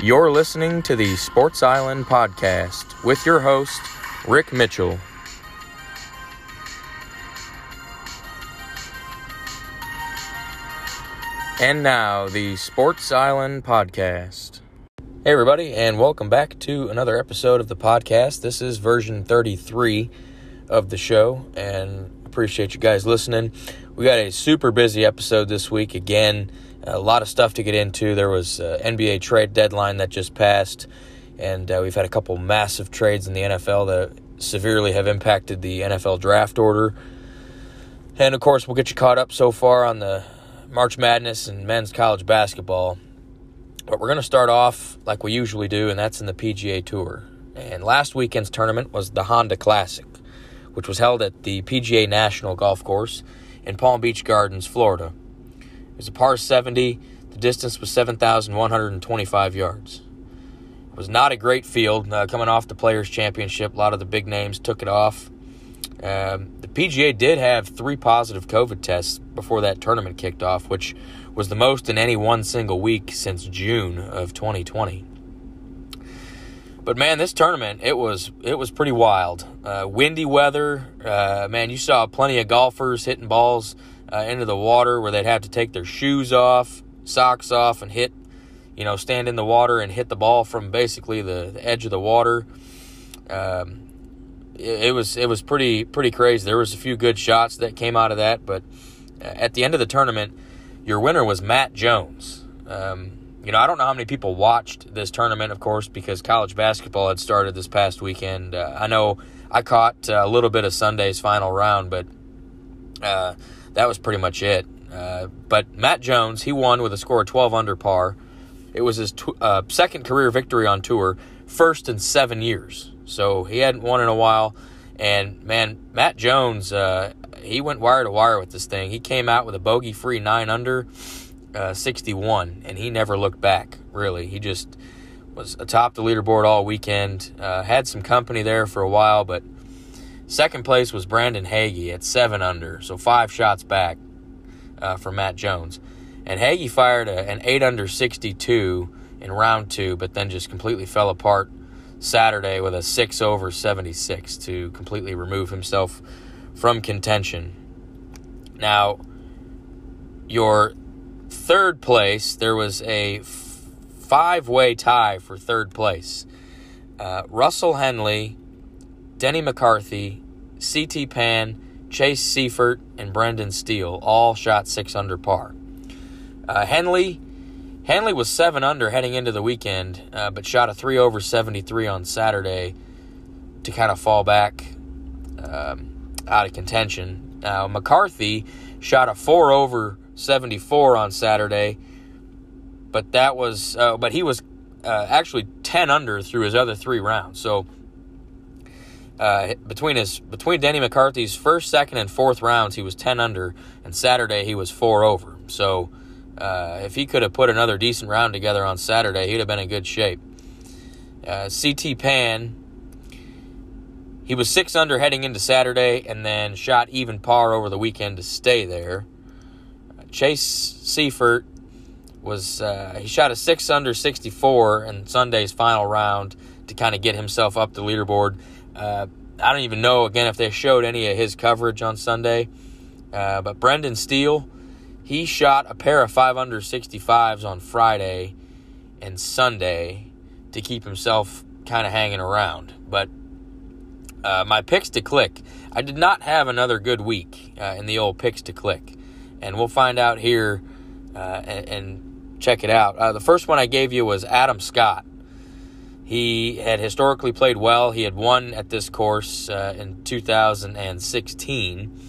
You're listening to the Sports Island podcast with your host, Rick Mitchell. And now, the Sports Island podcast. Hey, everybody, and welcome back to another episode of the podcast. This is version 33 of the show, and appreciate you guys listening. We got a super busy episode this week again. A lot of stuff to get into. There was an NBA trade deadline that just passed, and uh, we've had a couple massive trades in the NFL that severely have impacted the NFL draft order. And of course, we'll get you caught up so far on the March Madness and men's college basketball. But we're going to start off like we usually do, and that's in the PGA Tour. And last weekend's tournament was the Honda Classic, which was held at the PGA National Golf Course in Palm Beach Gardens, Florida. It was a par 70. The distance was 7,125 yards. It was not a great field. Uh, coming off the Players' Championship, a lot of the big names took it off. Um, the PGA did have three positive COVID tests before that tournament kicked off, which was the most in any one single week since June of 2020. But man, this tournament it was it was pretty wild. Uh, windy weather, uh, man. You saw plenty of golfers hitting balls uh, into the water where they'd have to take their shoes off, socks off, and hit, you know, stand in the water and hit the ball from basically the, the edge of the water. Um, it, it was it was pretty pretty crazy. There was a few good shots that came out of that, but uh, at the end of the tournament, your winner was Matt Jones. Um, you know, I don't know how many people watched this tournament, of course, because college basketball had started this past weekend. Uh, I know I caught uh, a little bit of Sunday's final round, but uh, that was pretty much it. Uh, but Matt Jones, he won with a score of 12 under par. It was his tw- uh, second career victory on tour, first in seven years. So he hadn't won in a while. And man, Matt Jones, uh, he went wire to wire with this thing. He came out with a bogey free nine under uh, 61, and he never looked back, really. He just was atop the leaderboard all weekend. Uh, had some company there for a while, but second place was Brandon Hagy at 7 under, so five shots back uh, for Matt Jones. And Hagy fired a, an 8 under 62 in round two, but then just completely fell apart Saturday with a 6 over 76 to completely remove himself from contention. Now, your third place, there was a f- five way tie for third place. Uh, Russell Henley, Denny McCarthy, C.T. Pan, Chase Seiffert, and Brendan Steele all shot six under par. Uh, Henley, was seven under heading into the weekend, uh, but shot a three over 73 on Saturday to kind of fall back um, out of contention. Now, McCarthy shot a four over 74 on Saturday, but that was uh, but he was uh, actually 10 under through his other three rounds. So uh, between his between Denny McCarthy's first, second, and fourth rounds, he was 10 under, and Saturday he was four over. So uh, if he could have put another decent round together on Saturday, he'd have been in good shape. Uh, CT Pan. He was six under heading into Saturday and then shot even par over the weekend to stay there. Chase Seiffert was uh, he shot a six under 64 in Sunday's final round to kind of get himself up the leaderboard. Uh, I don't even know again if they showed any of his coverage on Sunday, uh, but Brendan Steele he shot a pair of five under 65s on Friday and Sunday to keep himself kind of hanging around. But uh, my picks to click, I did not have another good week uh, in the old picks to click and we'll find out here uh, and, and, check it out. Uh, the first one I gave you was Adam Scott. He had historically played well. He had won at this course uh, in 2016.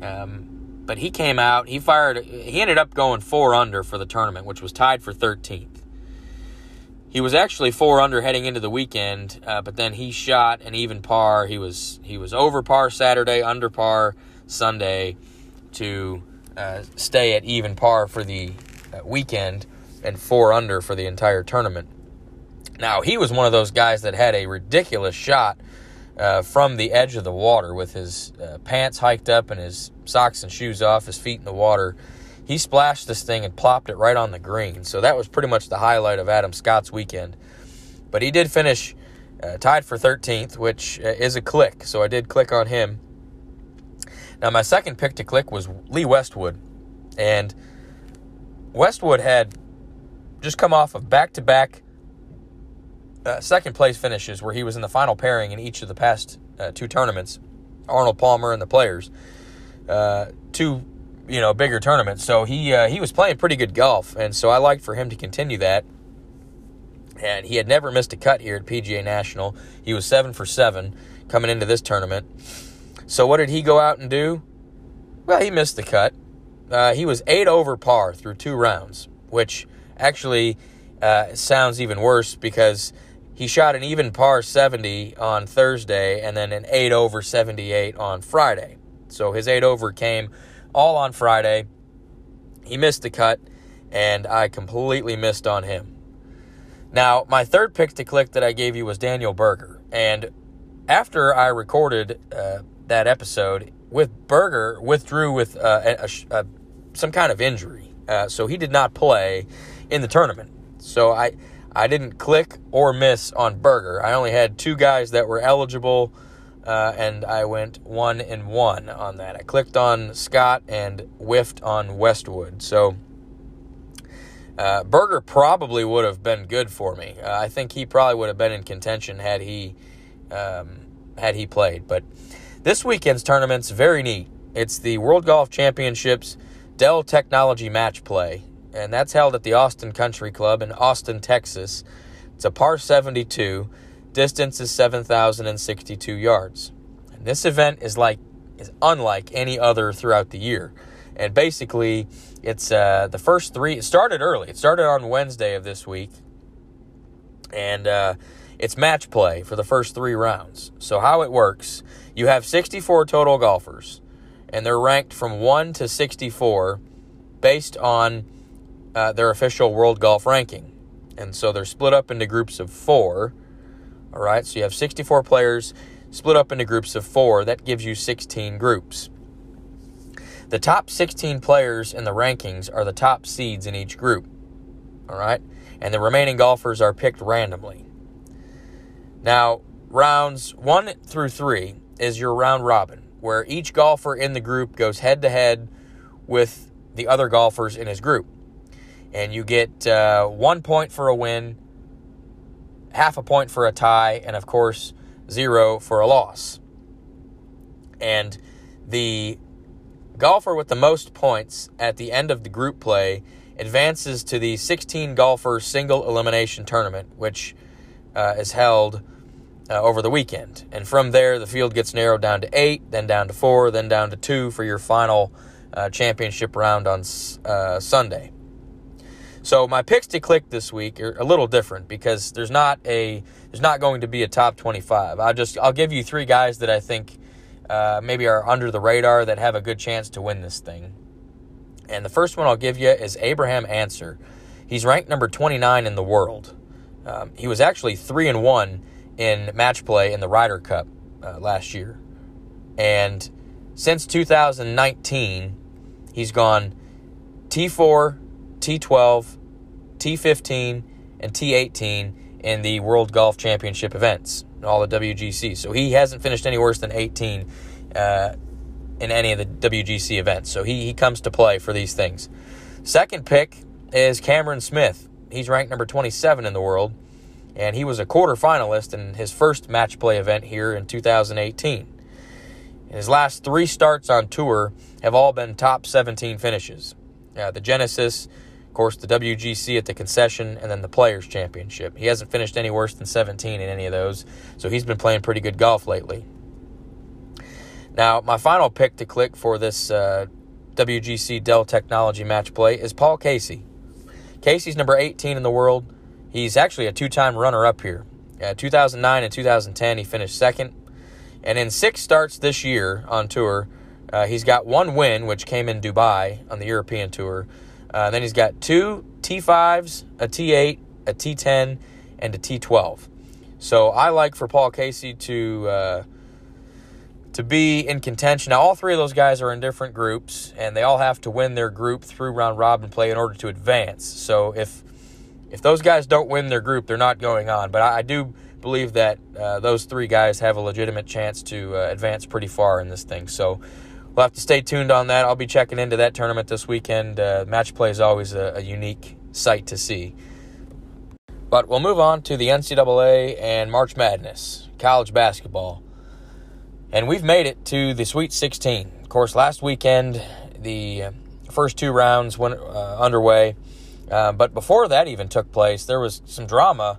Um, but he came out, he fired, he ended up going four under for the tournament, which was tied for 13th. he was actually four under heading into the weekend, uh, but then he shot an even par. He was he was over par Saturday, under par Sunday, to uh, stay at even par for the uh, weekend, and four under for the entire tournament. Now he was one of those guys that had a ridiculous shot uh, from the edge of the water with his uh, pants hiked up and his socks and shoes off, his feet in the water he splashed this thing and plopped it right on the green. So that was pretty much the highlight of Adam Scott's weekend. But he did finish uh, tied for 13th, which uh, is a click. So I did click on him. Now, my second pick to click was Lee Westwood. And Westwood had just come off of back to back second place finishes where he was in the final pairing in each of the past uh, two tournaments Arnold Palmer and the players. Uh, two you know bigger tournaments. So he uh, he was playing pretty good golf, and so I liked for him to continue that. And he had never missed a cut here at PGA National. He was seven for seven coming into this tournament. So what did he go out and do? Well, he missed the cut. Uh, he was eight over par through two rounds, which actually uh, sounds even worse because he shot an even par 70 on Thursday and then an 8 over 78 on Friday. So his 8 over came all on Friday. He missed the cut, and I completely missed on him. Now, my third pick to click that I gave you was Daniel Berger. And after I recorded uh, that episode, with Berger withdrew with uh, a, a, some kind of injury, uh, so he did not play in the tournament. So I I didn't click or miss on Berger. I only had two guys that were eligible uh, and I went one and one on that. I clicked on Scott and whiffed on Westwood. So uh, Berger probably would have been good for me. Uh, I think he probably would have been in contention had he um, had he played. But this weekend's tournament's very neat. It's the World Golf Championships Dell Technology Match Play, and that's held at the Austin Country Club in Austin, Texas. It's a par 72 Distance is 7,062 yards. And this event is like is unlike any other throughout the year. And basically, it's uh, the first three. It started early. It started on Wednesday of this week, and uh, it's match play for the first three rounds. So how it works? You have 64 total golfers, and they're ranked from one to 64 based on uh, their official world golf ranking. And so they're split up into groups of four all right, so you have 64 players split up into groups of four. That gives you 16 groups. The top 16 players in the rankings are the top seeds in each group. All right, and the remaining golfers are picked randomly. Now, rounds one through three is your round robin, where each golfer in the group goes head to head with the other golfers in his group. And you get uh, one point for a win, half a point for a tie, and of course, zero for a loss. And the golfer with the most points at the end of the group play advances to the 16 golfer single elimination tournament, which uh, is held uh, over the weekend. And from there, the field gets narrowed down to eight, then down to four, then down to two for your final uh, championship round on uh, Sunday. So my picks to click this week are a little different because there's not a there's not going to be a top 25. I'll just I'll give you three guys that I think uh, maybe are under the radar that have a good chance to win this thing. And the first one I'll give you is Abraham Ancer. He's ranked number 29 in the world. Um, he was actually three and one in match play in the Ryder Cup uh, last year, and since 2019, he's gone T4, T12, T15, and T18 in the World Golf Championship events, all the WGC. So he hasn't finished any worse than 18 uh, in any of the WGC events. So he, he comes to play for these things. Second pick is Cameron Smith. He's ranked number 27 in the world, and he was a quarterfinalist in his first match play event here in 2018. his last three starts on tour have all been top 17 finishes. Uh, the Genesis, of course, the WGC at the concession, and then the Players' Championship. He hasn't finished any worse than 17 in any of those, so he's been playing pretty good golf lately. Now, my final pick to click for this uh, WGC Dell Technology match play is Paul Casey. Casey's number 18 in the world. He's actually a two time runner up here. Uh, 2009 and 2010, he finished second. And in six starts this year on tour, uh, he's got one win, which came in Dubai on the European Tour. Uh, then he's got two T5s, a T8, a T10, and a T12. So I like for Paul Casey to uh, to be in contention. Now, all three of those guys are in different groups, and they all have to win their group through round robin play in order to advance. So if if those guys don't win their group, they're not going on. But I, I do believe that uh, those three guys have a legitimate chance to uh, advance pretty far in this thing. So we'll have to stay tuned on that. I'll be checking into that tournament this weekend. Uh, match play is always a, a unique sight to see. But we'll move on to the NCAA and March Madness, college basketball. And we've made it to the Sweet 16. Of course, last weekend, the first two rounds went uh, underway. Uh, but before that even took place, there was some drama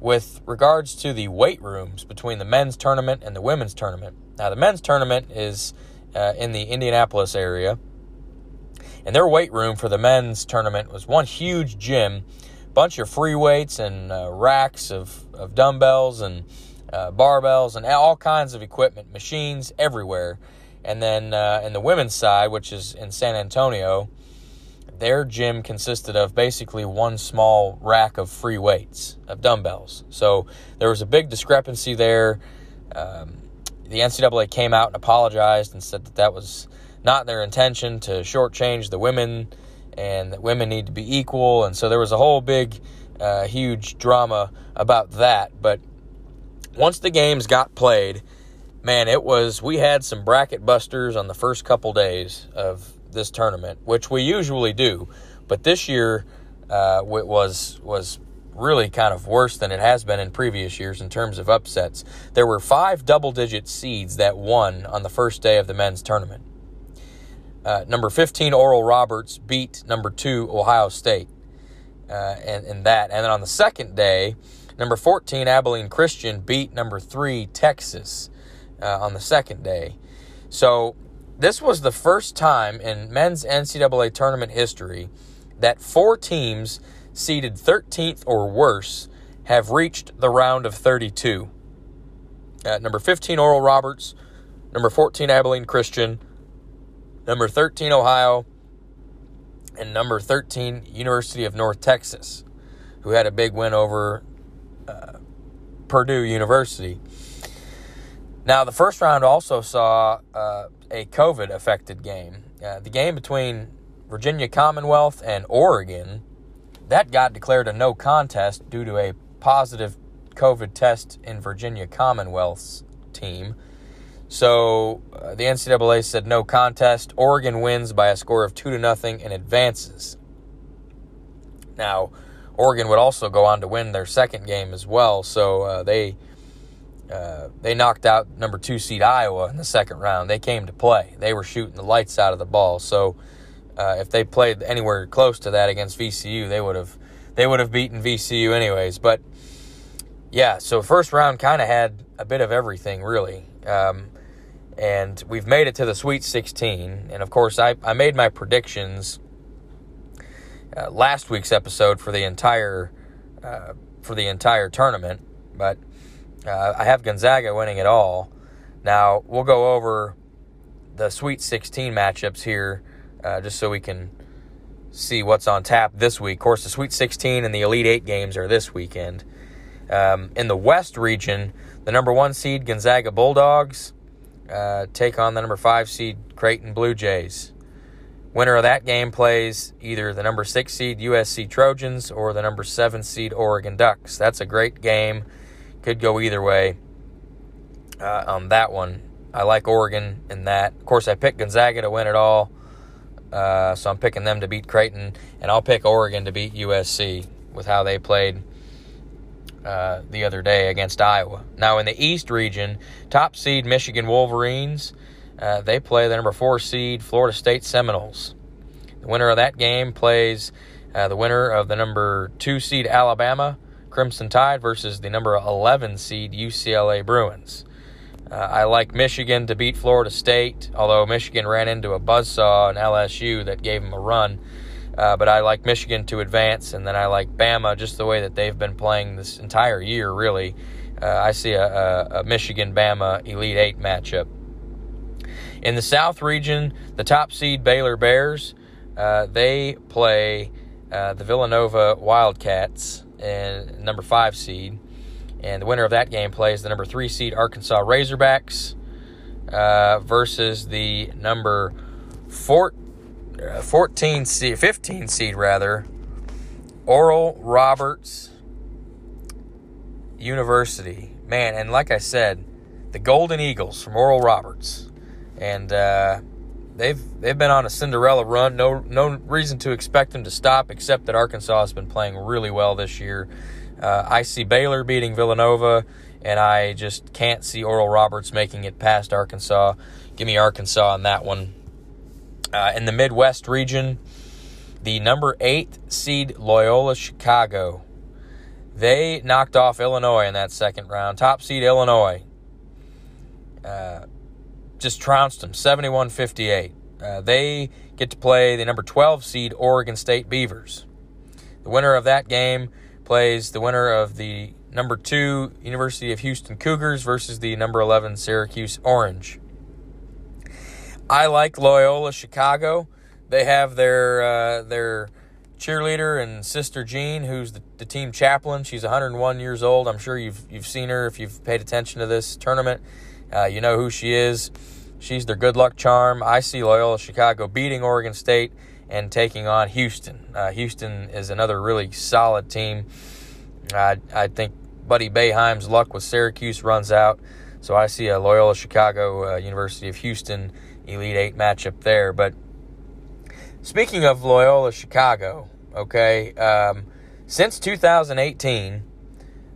with regards to the weight rooms between the men's tournament and the women's tournament. Now, the men's tournament is uh, in the Indianapolis area, and their weight room for the men's tournament was one huge gym, bunch of free weights and uh, racks of, of dumbbells and uh, barbells and all kinds of equipment, machines everywhere. And then uh, in the women's side, which is in San Antonio, their gym consisted of basically one small rack of free weights, of dumbbells. So there was a big discrepancy there. Um, the NCAA came out and apologized and said that that was not their intention to shortchange the women and that women need to be equal. And so there was a whole big, uh, huge drama about that. But once the games got played, man, it was, we had some bracket busters on the first couple days of this tournament, which we usually do, but this year uh, was was really kind of worse than it has been in previous years in terms of upsets. There were five double-digit seeds that won on the first day of the men's tournament. Uh, number 15 Oral Roberts beat number two Ohio State, uh, and, and that. And then on the second day, number 14 Abilene Christian beat number three Texas uh, on the second day. So this was the first time in men's NCAA tournament history that four teams seeded 13th or worse have reached the round of 32. At number 15, Oral Roberts. Number 14, Abilene Christian. Number 13, Ohio. And number 13, University of North Texas, who had a big win over uh, Purdue University. Now, the first round also saw uh, a COVID affected game. Uh, the game between Virginia Commonwealth and Oregon, that got declared a no contest due to a positive COVID test in Virginia Commonwealth's team. So uh, the NCAA said no contest. Oregon wins by a score of two to nothing and advances. Now, Oregon would also go on to win their second game as well. So uh, they uh, they knocked out number two seed Iowa in the second round. They came to play. They were shooting the lights out of the ball. So uh, if they played anywhere close to that against VCU, they would have they would have beaten VCU anyways. But yeah, so first round kind of had a bit of everything really. Um, and we've made it to the Sweet 16. And of course, I, I made my predictions uh, last week's episode for the entire uh, for the entire tournament, but uh, I have Gonzaga winning it all. Now, we'll go over the Sweet 16 matchups here uh, just so we can see what's on tap this week. Of course, the Sweet 16 and the Elite Eight games are this weekend. Um, in the West region, the number one seed Gonzaga Bulldogs uh, take on the number five seed Creighton Blue Jays. Winner of that game plays either the number six seed USC Trojans or the number seven seed Oregon Ducks. That's a great game. Could go either way uh, on that one. I like Oregon in that. Of course, I picked Gonzaga to win it all, uh, so I'm picking them to beat Creighton, and I'll pick Oregon to beat USC with how they played uh, the other day against Iowa. Now, in the East region, top seed Michigan Wolverines, uh, they play the number four seed Florida State Seminoles. The winner of that game plays uh, the winner of the number two seed Alabama Crimson Tide versus the number 11 seed UCLA Bruins. Uh, I like Michigan to beat Florida State, although Michigan ran into a buzzsaw in LSU that gave them a run. Uh, but I like Michigan to advance, and then I like Bama just the way that they've been playing this entire year, really. Uh, I see a, a, a Michigan Bama Elite Eight matchup. In the South region, the top seed Baylor Bears, uh, they play uh, the Villanova Wildcats, and number five seed. And the winner of that game plays the number three seed Arkansas Razorbacks uh, versus the number four, uh, 14 seed, 15 seed rather, Oral Roberts University. Man, and like I said, the Golden Eagles from Oral Roberts, and uh, they've they've been on a Cinderella run. No no reason to expect them to stop, except that Arkansas has been playing really well this year. Uh, I see Baylor beating Villanova, and I just can't see Oral Roberts making it past Arkansas. Give me Arkansas on that one. Uh, in the Midwest region, the number eight seed Loyola Chicago. They knocked off Illinois in that second round. Top seed Illinois. Uh, just trounced them 71 58. Uh, they get to play the number 12 seed Oregon State Beavers. The winner of that game plays the winner of the number 2 University of Houston Cougars versus the number 11 Syracuse Orange. I like Loyola Chicago. They have their uh, their cheerleader and sister Jean, who's the, the, team chaplain. She's 101 years old. I'm sure you've you've seen her if you've paid attention to this tournament. Uh, you know who she is. She's their good luck charm. I see Loyola Chicago beating Oregon State and taking on Houston. Uh, Houston is another really solid team. I, I think Buddy Boeheim's luck with Syracuse runs out, so I see a Loyola Chicago uh, University of Houston Elite Eight matchup there. But speaking of Loyola Chicago, okay, um, since 2018,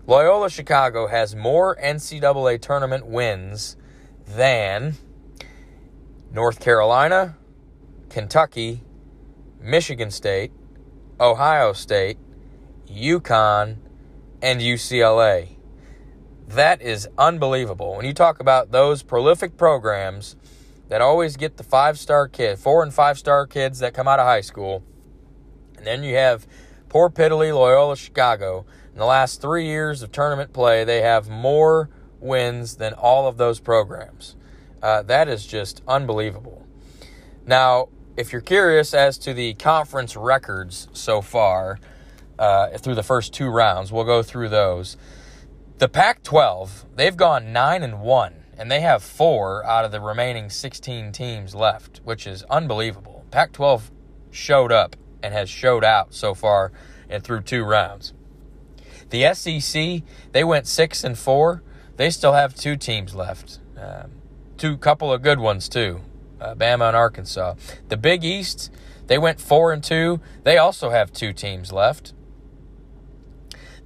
Loyola Chicago has more NCAA tournament wins than North Carolina, Kentucky, Michigan State, Ohio State, UConn, and UCLA. That is unbelievable. When you talk about those prolific programs that always get the five star kid, four and five star kids that come out of high school, and then you have poor piddly Loyola Chicago. In the last three years of tournament play, they have more wins than all of those programs. Uh, that is just unbelievable. Now, if you're curious as to the conference records so far uh, through the first two rounds, we'll go through those. The Pac-12, they've gone nine and one, and they have four out of the remaining 16 teams left, which is unbelievable. Pac-12 showed up and has showed out so far and through two rounds. The SEC, they went six and four. They still have two teams left. Um, two couple of good ones too, uh, Bama and Arkansas. The Big East, they went four and two. They also have two teams left.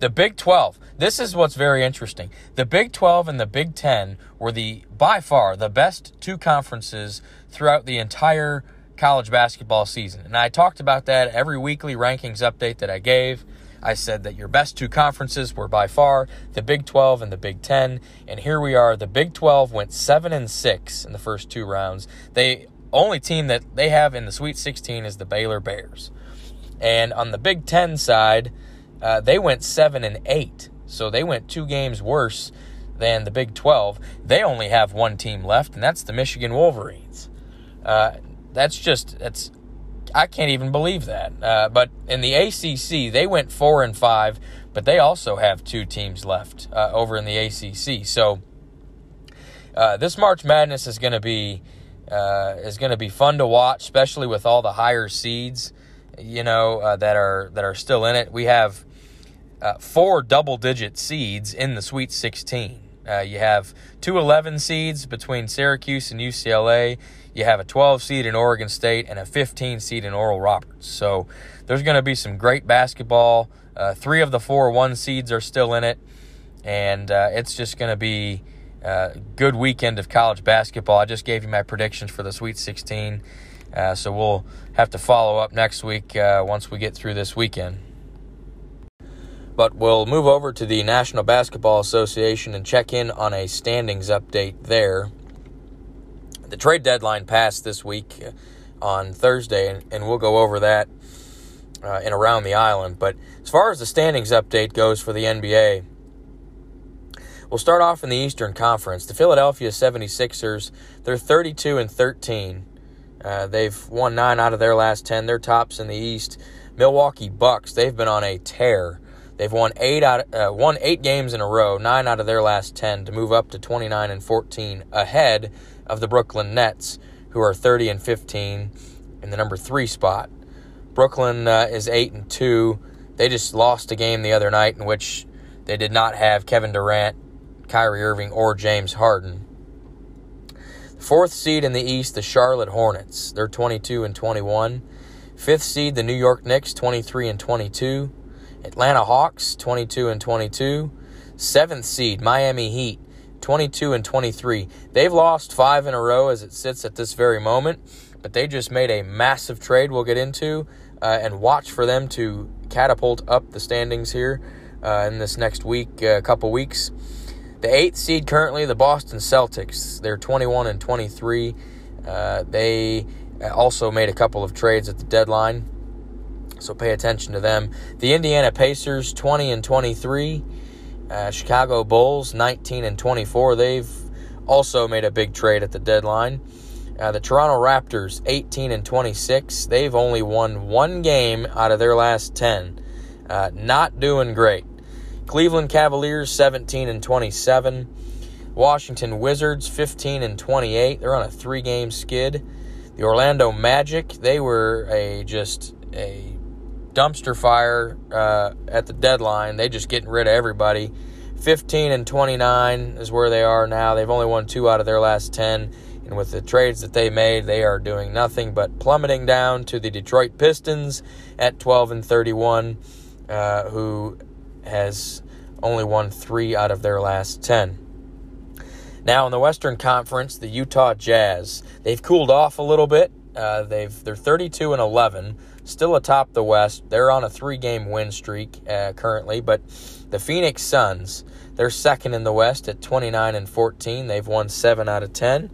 The Big 12. This is what's very interesting. The Big 12 and the Big 10 were the by far the best two conferences throughout the entire college basketball season. And I talked about that every weekly rankings update that I gave. I said that your best two conferences were by far the Big 12 and the Big 10, and here we are. The Big 12 went 7 and 6 in the first two rounds. They only team that they have in the Sweet 16 is the Baylor Bears. And on the Big 10 side, uh, they went 7 and 8. So they went two games worse than the Big 12. They only have one team left, and that's the Michigan Wolverines. Uh, that's just that's I can't even believe that. Uh, but in the ACC, they went four and five, but they also have two teams left uh, over in the ACC. So uh, this March Madness is going to be uh, is going to be fun to watch, especially with all the higher seeds, you know, uh, that are that are still in it. We have uh, four double digit seeds in the Sweet 16. you have two 11 seeds between Syracuse and UCLA you have a 12 seed in Oregon State and a 15 seed in Oral Roberts. So there's going to be some great basketball. Uh, three of the four one seeds are still in it, and uh, it's just going to be a good weekend of college basketball. I just gave you my predictions for the Sweet 16, uh, so we'll have to follow up next week uh, once we get through this weekend. But we'll move over to the National Basketball Association and check in on a standings update there the trade deadline passed this week uh, on Thursday, and, and we'll go over that uh, and around the island. But as far as the standings update goes for the NBA, we'll start off in the Eastern Conference. The Philadelphia 76ers, they're 32 and 13. Uh, they've won nine out of their last 10. They're tops in the East. Milwaukee Bucks, they've been on a tear. They've won eight out, uh, won eight games in a row, nine out of their last 10 to move up to 29 and 14, ahead of the Brooklyn Nets, who are 30 and 15 in the number three spot. Brooklyn uh, is eight and two. They just lost a game the other night in which they did not have Kevin Durant, Kyrie Irving, or James Harden. Fourth seed in the East, the Charlotte Hornets. They're 22 and 21. Fifth seed, the New York Knicks, 23 and 22. Atlanta Hawks, 22 and 22. Seventh seed, Miami Heat, 22 and 23. They've lost five in a row as it sits at this very moment, but they just made a massive trade we'll get into uh, and watch for them to catapult up the standings here uh, in this next week, a uh, couple weeks. The eighth seed currently, the Boston Celtics. They're 21 and 23. Uh, they also made a couple of trades at the deadline, so pay attention to them. The Indiana Pacers, 20 and 23. Uh, Chicago Bulls, 19 and 24. They've also made a big trade at the deadline. Uh, the Toronto Raptors, 18 and 26. They've only won one game out of their last 10. Uh, not doing great. Cleveland Cavaliers 17 and 27. Washington Wizards 15 and 28. They're on a three-game skid. The Orlando Magic, they were a just a dumpster fire uh, at the deadline. They just getting rid of everybody. 15 and 29 is where they are now. They've only won two out of their last 10. And with the trades that they made, they are doing nothing but plummeting down to the Detroit Pistons at 12 and 31, uh, who has only won three out of their last 10. Now in the Western Conference, the Utah Jazz they've cooled off a little bit. Uh, they've they're 32 and 11, still atop the West. They're on a three-game win streak uh, currently, but the Phoenix Suns they're second in the West at 29 and 14. They've won seven out of 10.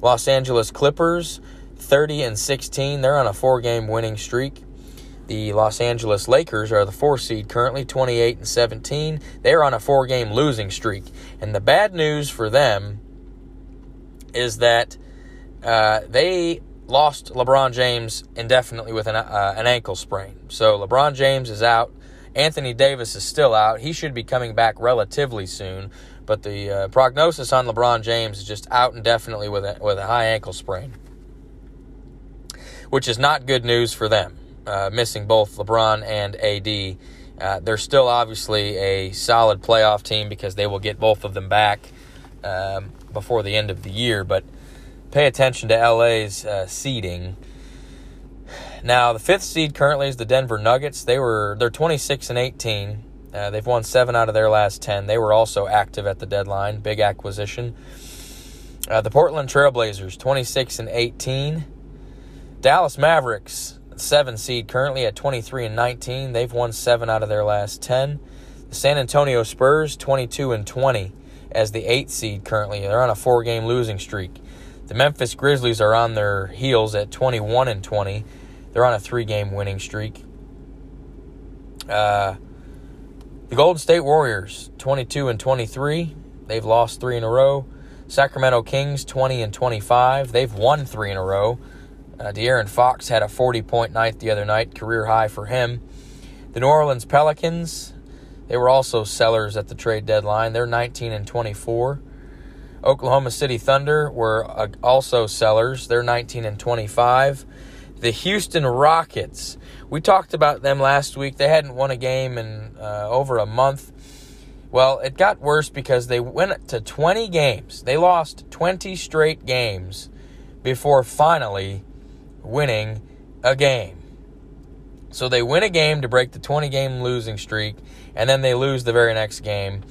Los Angeles Clippers 30 and 16. They're on a four-game winning streak. The Los Angeles Lakers are the four seed currently, 28 and 17. They're on a four game losing streak. And the bad news for them is that uh, they lost LeBron James indefinitely with an, uh, an ankle sprain. So LeBron James is out. Anthony Davis is still out. He should be coming back relatively soon. But the uh, prognosis on LeBron James is just out indefinitely with a, with a high ankle sprain, which is not good news for them uh, missing both LeBron and AD. Uh, they're still obviously a solid playoff team because they will get both of them back um, before the end of the year. But pay attention to LA's uh, seeding. Now, the fifth seed currently is the Denver Nuggets. They were they're 26 and 18. Uh, they've won seven out of their last 10. They were also active at the deadline. Big acquisition. Uh, the Portland Trailblazers 26 and 18. Dallas Mavericks seven seed currently at 23 and 19. They've won seven out of their last 10. The San Antonio Spurs 22 and 20 as the eighth seed currently. They're on a four game losing streak. The Memphis Grizzlies are on their heels at 21 and 20. They're on a three game winning streak. Uh, the Golden State Warriors 22 and 23. They've lost three in a row. Sacramento Kings 20 and 25. They've won three in a row. Uh, De'Aaron Fox had a 40 point night the other night, career high for him. The New Orleans Pelicans, they were also sellers at the trade deadline. They're 19 and 24. Oklahoma City Thunder were uh, also sellers. They're 19 and 25. The Houston Rockets, we talked about them last week. They hadn't won a game in uh, over a month. Well, it got worse because they went to 20 games. They lost 20 straight games before finally winning a game. So they win a game to break the 20 game losing streak, and then they lose the very next game.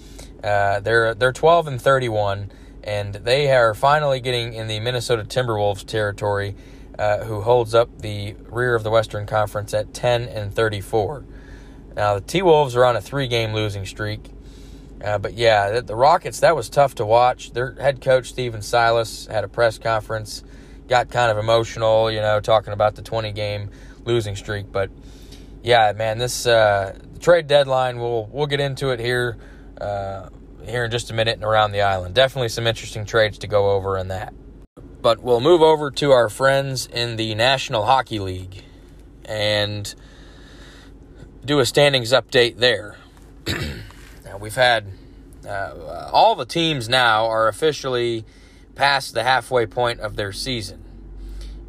Uh, they're they're 12 and 31, and they are finally getting in the Minnesota Timberwolves territory, uh, who holds up the rear of the Western Conference at 10 and 34. Now the T Wolves are on a three game losing streak. Uh, but yeah, the, Rockets, that was tough to watch. Their head coach, Stephen Silas, had a press conference got kind of emotional, you know, talking about the 20 game losing streak. But yeah, man, this uh, trade deadline. We'll we'll get into it here uh, here in just a minute and around the island. Definitely some interesting trades to go over in that. But we'll move over to our friends in the National Hockey League and do a standings update there. now, we've had uh, all the teams now are officially past the halfway point of their season.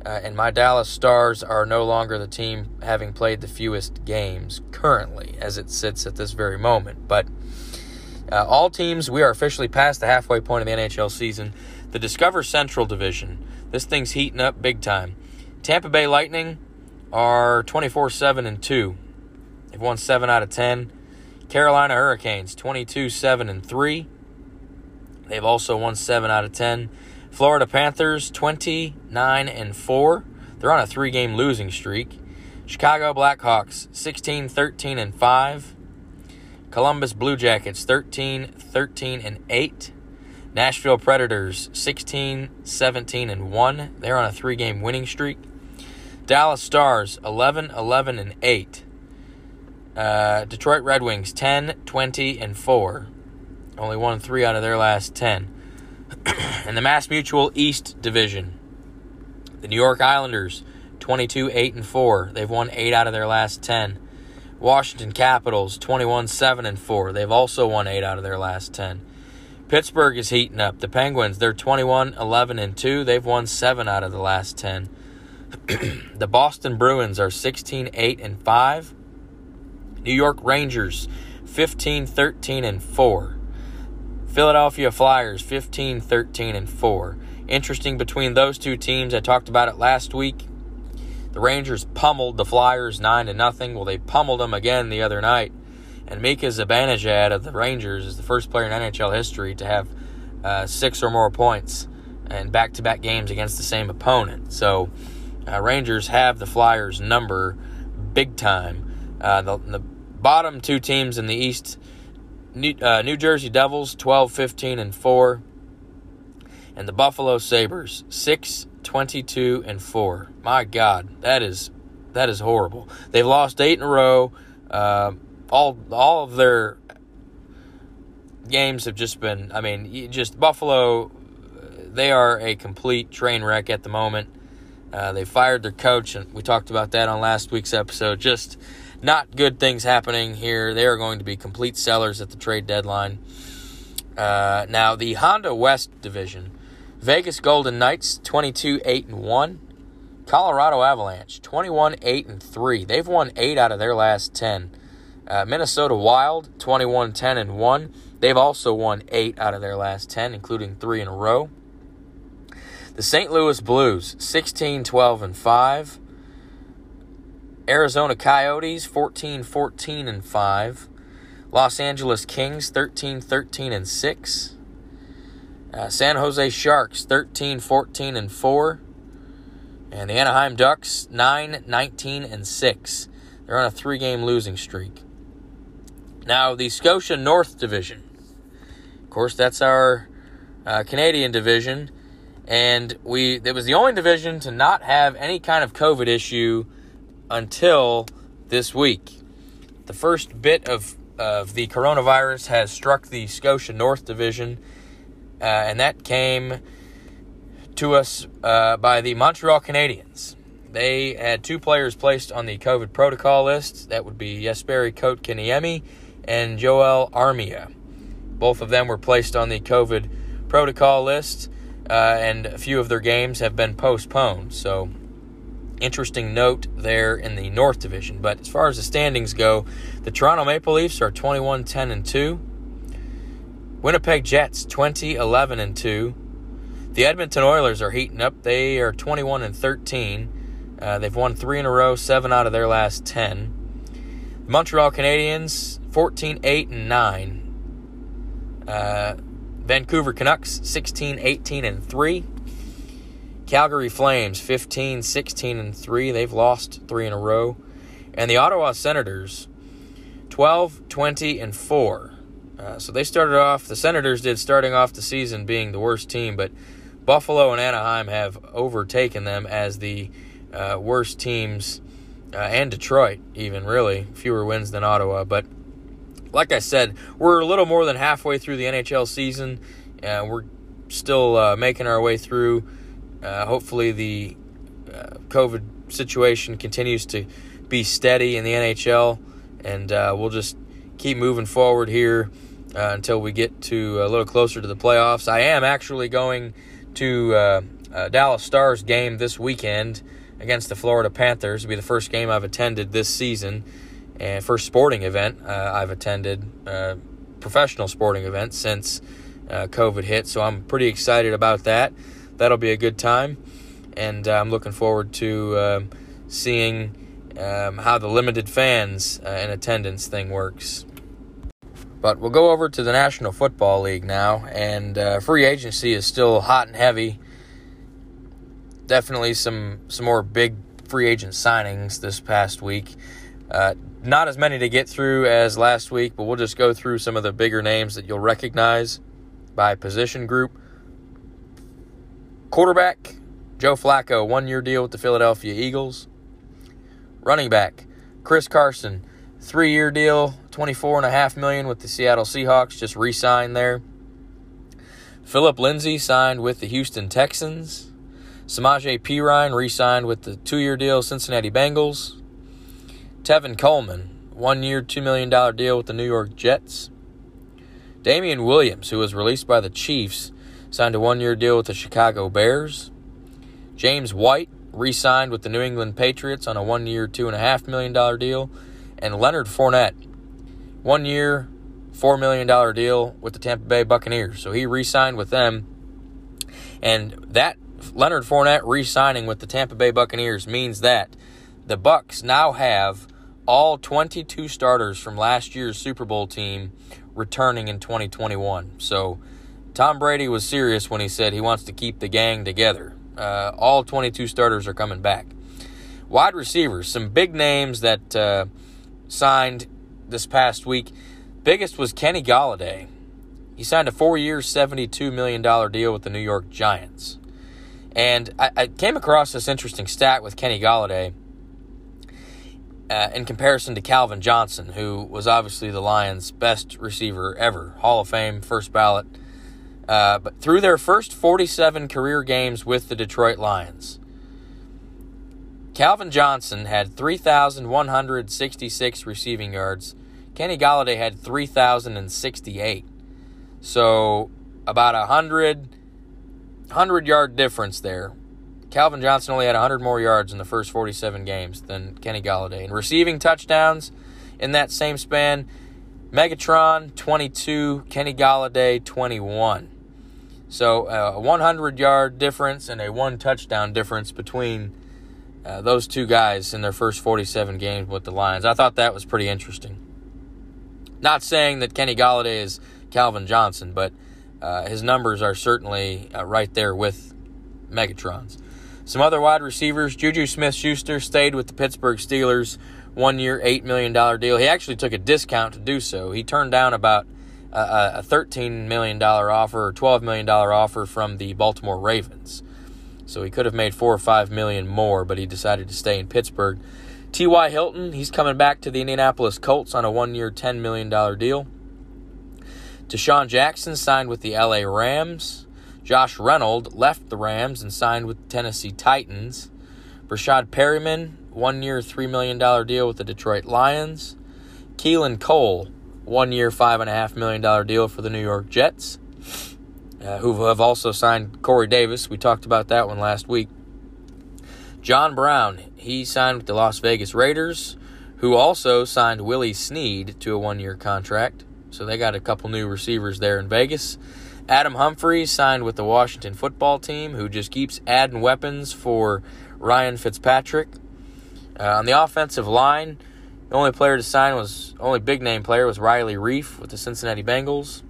Uh, and my Dallas Stars are no longer the team having played the fewest games currently, as it sits at this very moment. But uh, all teams, we are officially past the halfway point of the NHL season. The Discover Central Division, this thing's heating up big time. Tampa Bay Lightning are 24 7 and 2. They've won 7 out of 10. Carolina Hurricanes 22 7 and 3. They've also won 7 out of 10. Florida Panthers 29 and 4. They're on a 3-game losing streak. Chicago Blackhawks 16 13 and 5. Columbus Blue Jackets 13 13 and 8. Nashville Predators 16 17 and 1. They're on a 3-game winning streak. Dallas Stars 11 11 and 8. Uh, Detroit Red Wings 10, 20, and 4. Only won three out of their last 10. in the Mass Mutual East Division, the New York Islanders 22, 8, and 4. They've won 8 out of their last 10. Washington Capitals 21, 7, and 4. They've also won 8 out of their last 10. Pittsburgh is heating up. The Penguins, they're 21, 11, and 2. They've won 7 out of the last 10. the Boston Bruins are 16, 8, and 5. New York Rangers 15 13 and 4. Philadelphia Flyers 15 13 and 4. Interesting between those two teams, I talked about it last week. The Rangers pummeled the Flyers 9 to nothing. Well, they pummeled them again the other night. And Mika Zibanejad of the Rangers is the first player in NHL history to have uh, six or more points in back to back games against the same opponent. So, uh, Rangers have the Flyers' number big time. Uh, the, the, bottom two teams in the East New, uh, New Jersey Devils 12 15 and 4 and the Buffalo Sabres 6 22 and 4. My god, that is that is horrible. They've lost 8 in a row. Uh, all all of their games have just been I mean, just Buffalo they are a complete train wreck at the moment. Uh, they fired their coach, and we talked about that on last week's episode. Just not good things happening here. They are going to be complete sellers at the trade deadline. Uh, now, the Honda West division Vegas Golden Knights 22 8 and 1. Colorado Avalanche 21 8 and 3. They've won 8 out of their last 10. Uh, Minnesota Wild 21 10 and 1. They've also won 8 out of their last 10, including 3 in a row. The St. Louis Blues 16 12 and 5. Arizona Coyotes 14 14 and 5. Los Angeles Kings 13 13 and 6. Uh, San Jose Sharks 13 14 and 4. And the Anaheim Ducks 9 19 and 6. They're on a three game losing streak. Now, the Scotia North Division. Of course, that's our uh, Canadian division. And we it was the only division to not have any kind of COVID issue until this week. The first bit of, of the coronavirus has struck the Scotia North Division, uh, and that came to us uh, by the Montreal Canadiens. They had two players placed on the COVID protocol list. That would be Jesperi Kotkaniemi and Joel Armia. Both of them were placed on the COVID protocol list, uh, and a few of their games have been postponed. So interesting note there in the North Division. But as far as the standings go, the Toronto Maple Leafs are 21 10 and 2. Winnipeg Jets 20 11 and 2. The Edmonton Oilers are heating up. They are 21 and 13. Uh, they've won three in a row, seven out of their last 10. The Montreal Canadiens 14 8 and 9. Uh, Vancouver Canucks 16 18 and 3. Calgary Flames 15 16 and 3. They've lost 3 in a row. And the Ottawa Senators 12 20 and 4. Uh, so they started off, the Senators did starting off the season being the worst team, but Buffalo and Anaheim have overtaken them as the uh, worst teams uh, and Detroit, even really fewer wins than Ottawa. But like I said, we're a little more than halfway through the NHL season. Uh, we're still uh, making our way through. Hopefully, the COVID situation continues to be steady in the NHL, and we'll just keep moving forward here uh, until we get to a little closer to the playoffs. I am actually going to a Dallas Stars game this weekend against the Florida Panthers. It'll be the first game I've attended this season and first sporting event uh, I've attended, uh, professional sporting event since uh, COVID hit. So I'm pretty excited about that. That'll be a good time, and uh, I'm looking forward to um, seeing um, how the limited fans uh, in attendance thing works. But we'll go over to the National Football League now, and uh, free agency is still hot and heavy. Definitely some some more big free agent signings this past week. Uh, not as many to get through as last week, but we'll just go through some of the bigger names that you'll recognize by position group. Quarterback, Joe Flacco, one year deal with the Philadelphia Eagles. Running back, Chris Carson, three year deal, 24.5 million with the Seattle Seahawks, just re signed there. Phillip Lindsay signed with the Houston Texans. Samaje Perine re signed with the two year deal Cincinnati Bengals. Tevin Coleman, one year, $2 million deal with the New York Jets. Damien Williams, who was released by the Chiefs, signed a one year deal with the Chicago Bears. James White re signed with the New England Patriots on a one year, $2.5 million deal. And Leonard Fournette, one year, $4 million deal with the Tampa Bay Buccaneers. So he re signed with them. And that Leonard Fournette re signing with the Tampa Bay Buccaneers means that the Bucks now have all 22 starters from last year's Super Bowl team returning in 2021. So Tom Brady was serious when he said he wants to keep the gang together. Uh, all 22 starters are coming back. Wide receivers, some big names that uh, signed this past week. Biggest was Kenny Golladay. He signed a four year, $72 million deal with the New York Giants. And I, I came across this interesting stat with Kenny Golladay uh, in comparison to Calvin Johnson, who was obviously the Lions' best receiver ever, Hall of Fame, first ballot. Uh, but through their first 47 career games with the Detroit Lions, Calvin Johnson had 3,166 receiving yards. Kenny Golladay had 3,068. So about a 100, 100 yard difference there Calvin Johnson only had 100 more yards in the first 47 games than Kenny Golladay. And receiving touchdowns in that same span, Megatron 22, Kenny Golladay 21. So a 100 yard difference and a one touchdown difference between uh, those two guys in their first 47 games with the Lions. I thought that was pretty interesting. Not saying that Kenny Golladay is Calvin Johnson, but uh, his numbers are certainly uh, right there with Megatron's. Some other wide receivers, Juju Smith Schuster stayed with the Pittsburgh Steelers, one year, $8 million deal. He actually took a discount to do so. He turned down about a $13 million offer or $12 million offer from the Baltimore Ravens. So he could have made four or five million more, but he decided to stay in Pittsburgh. T.Y. Hilton, he's coming back to the Indianapolis Colts on a one year, $10 million deal. DeSean Jackson signed with the LA Rams. Josh Reynolds left the Rams and signed with the Tennessee Titans. Breshad Perriman, one year, $3 million deal with the Detroit Lions. Keelan Cole, one year, $5.5 million deal for the New York Jets, uh, who have also signed Corey Davis. We talked about that one last week. John Brown, he signed with the Las Vegas Raiders, who also signed Willie Snead to a one year contract. So they got a couple new receivers there in Vegas. Adam Humphries signed with the Washington football team, who just keeps adding weapons for Ryan Fitzpatrick. Uh, on the offensive line, the only player to sign was only big name player was Riley Reiff with the Cincinnati Bengals.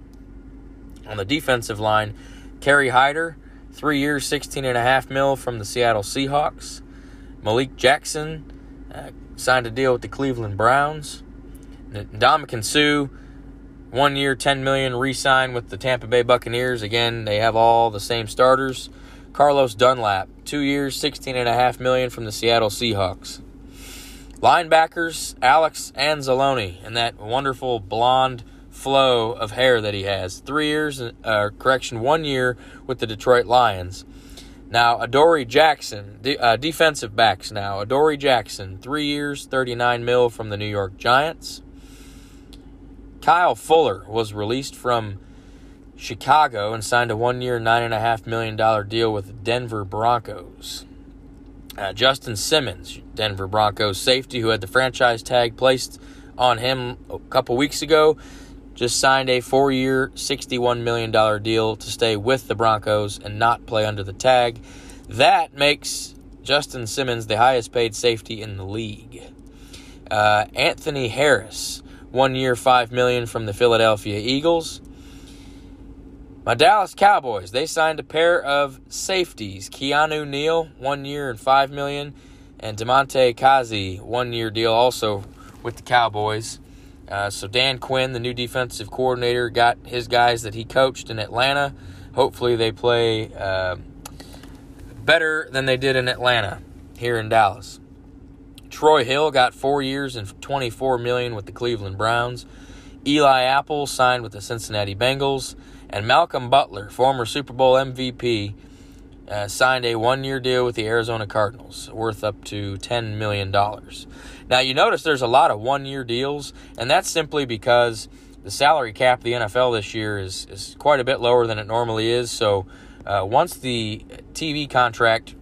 On the defensive line, Kerry Hyder, three years, sixteen and a half mil from the Seattle Seahawks. Malik Jackson uh, signed a deal with the Cleveland Browns. Ndamukong Suh, one year, ten million re-sign with the Tampa Bay Buccaneers. Again, they have all the same starters. Carlos Dunlap, two years, sixteen and a half million from the Seattle Seahawks. Linebackers, Alex Anzalone, and that wonderful blonde flow of hair that he has. Three years, uh, correction, one year with the Detroit Lions. Now, Adoree Jackson, uh, defensive backs now. Adoree Jackson, three years, 39 mil from the New York Giants. Kyle Fuller was released from Chicago and signed a one year, $9.5 million deal with the Denver Broncos. Uh, Justin Simmons, Denver Broncos safety, who had the franchise tag placed on him a couple weeks ago, just signed a four year, $61 million deal to stay with the Broncos and not play under the tag. That makes Justin Simmons the highest paid safety in the league. Uh, Anthony Harris, one year, 5 million from the Philadelphia Eagles. My Dallas Cowboys, they signed a pair of safeties. Keanu Neal, one year and 5 million, and Damontae Kazee, one year deal also with the Cowboys. Uh, so Dan Quinn, the new defensive coordinator, got his guys that he coached in Atlanta. Hopefully, they play uh, better than they did in Atlanta here in Dallas. Troy Hill got four years and 24 million with the Cleveland Browns. Eli Apple signed with the Cincinnati Bengals. And Malcolm Butler, former Super Bowl MVP, uh, signed a one year deal with the Arizona Cardinals worth up to $10 million. Now, you notice there's a lot of one year deals, and that's simply because the salary cap of the NFL this year is, is quite a bit lower than it normally is. So, uh, once the TV contract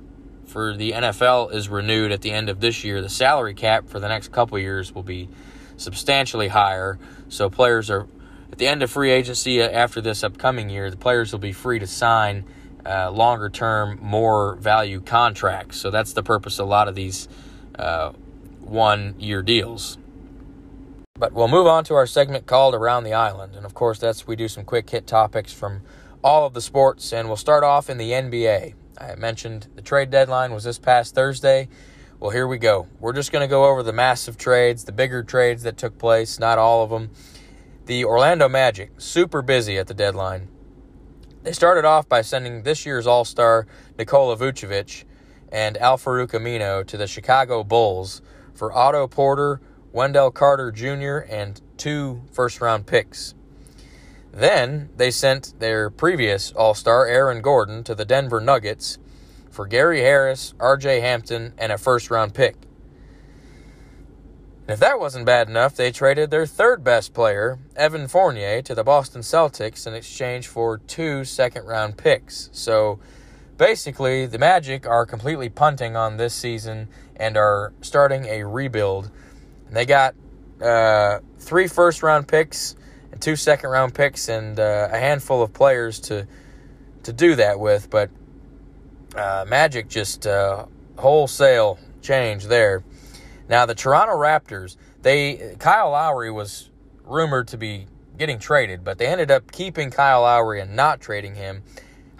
for the NFL is renewed at the end of this year, the salary cap for the next couple years will be substantially higher. So, players are at the end of free agency uh, after this upcoming year, the players will be free to sign uh, longer term, more value contracts. So that's the purpose of a lot of these uh, one year deals. But we'll move on to our segment called Around the Island. And of course, that's we do some quick hit topics from all of the sports. And we'll start off in the NBA. I mentioned the trade deadline was this past Thursday. Well, here we go. We're just going to go over the massive trades, the bigger trades that took place, not all of them. The Orlando Magic, super busy at the deadline. They started off by sending this year's All Star Nikola Vucevic and Al-Farouq Aminu to the Chicago Bulls for Otto Porter, Wendell Carter Jr., and two first round picks. Then they sent their previous All Star Aaron Gordon to the Denver Nuggets for Gary Harris, RJ Hampton, and a first round pick. If that wasn't bad enough, they traded their third best player, Evan Fournier, to the Boston Celtics in exchange for two second round picks. So basically, the Magic are completely punting on this season and are starting a rebuild. And they got uh, three first round picks and two second round picks and uh, a handful of players to to do that with. But uh, Magic just uh, wholesale change there. Now the Toronto Raptors, they Kyle Lowry was rumored to be getting traded, but they ended up keeping Kyle Lowry and not trading him.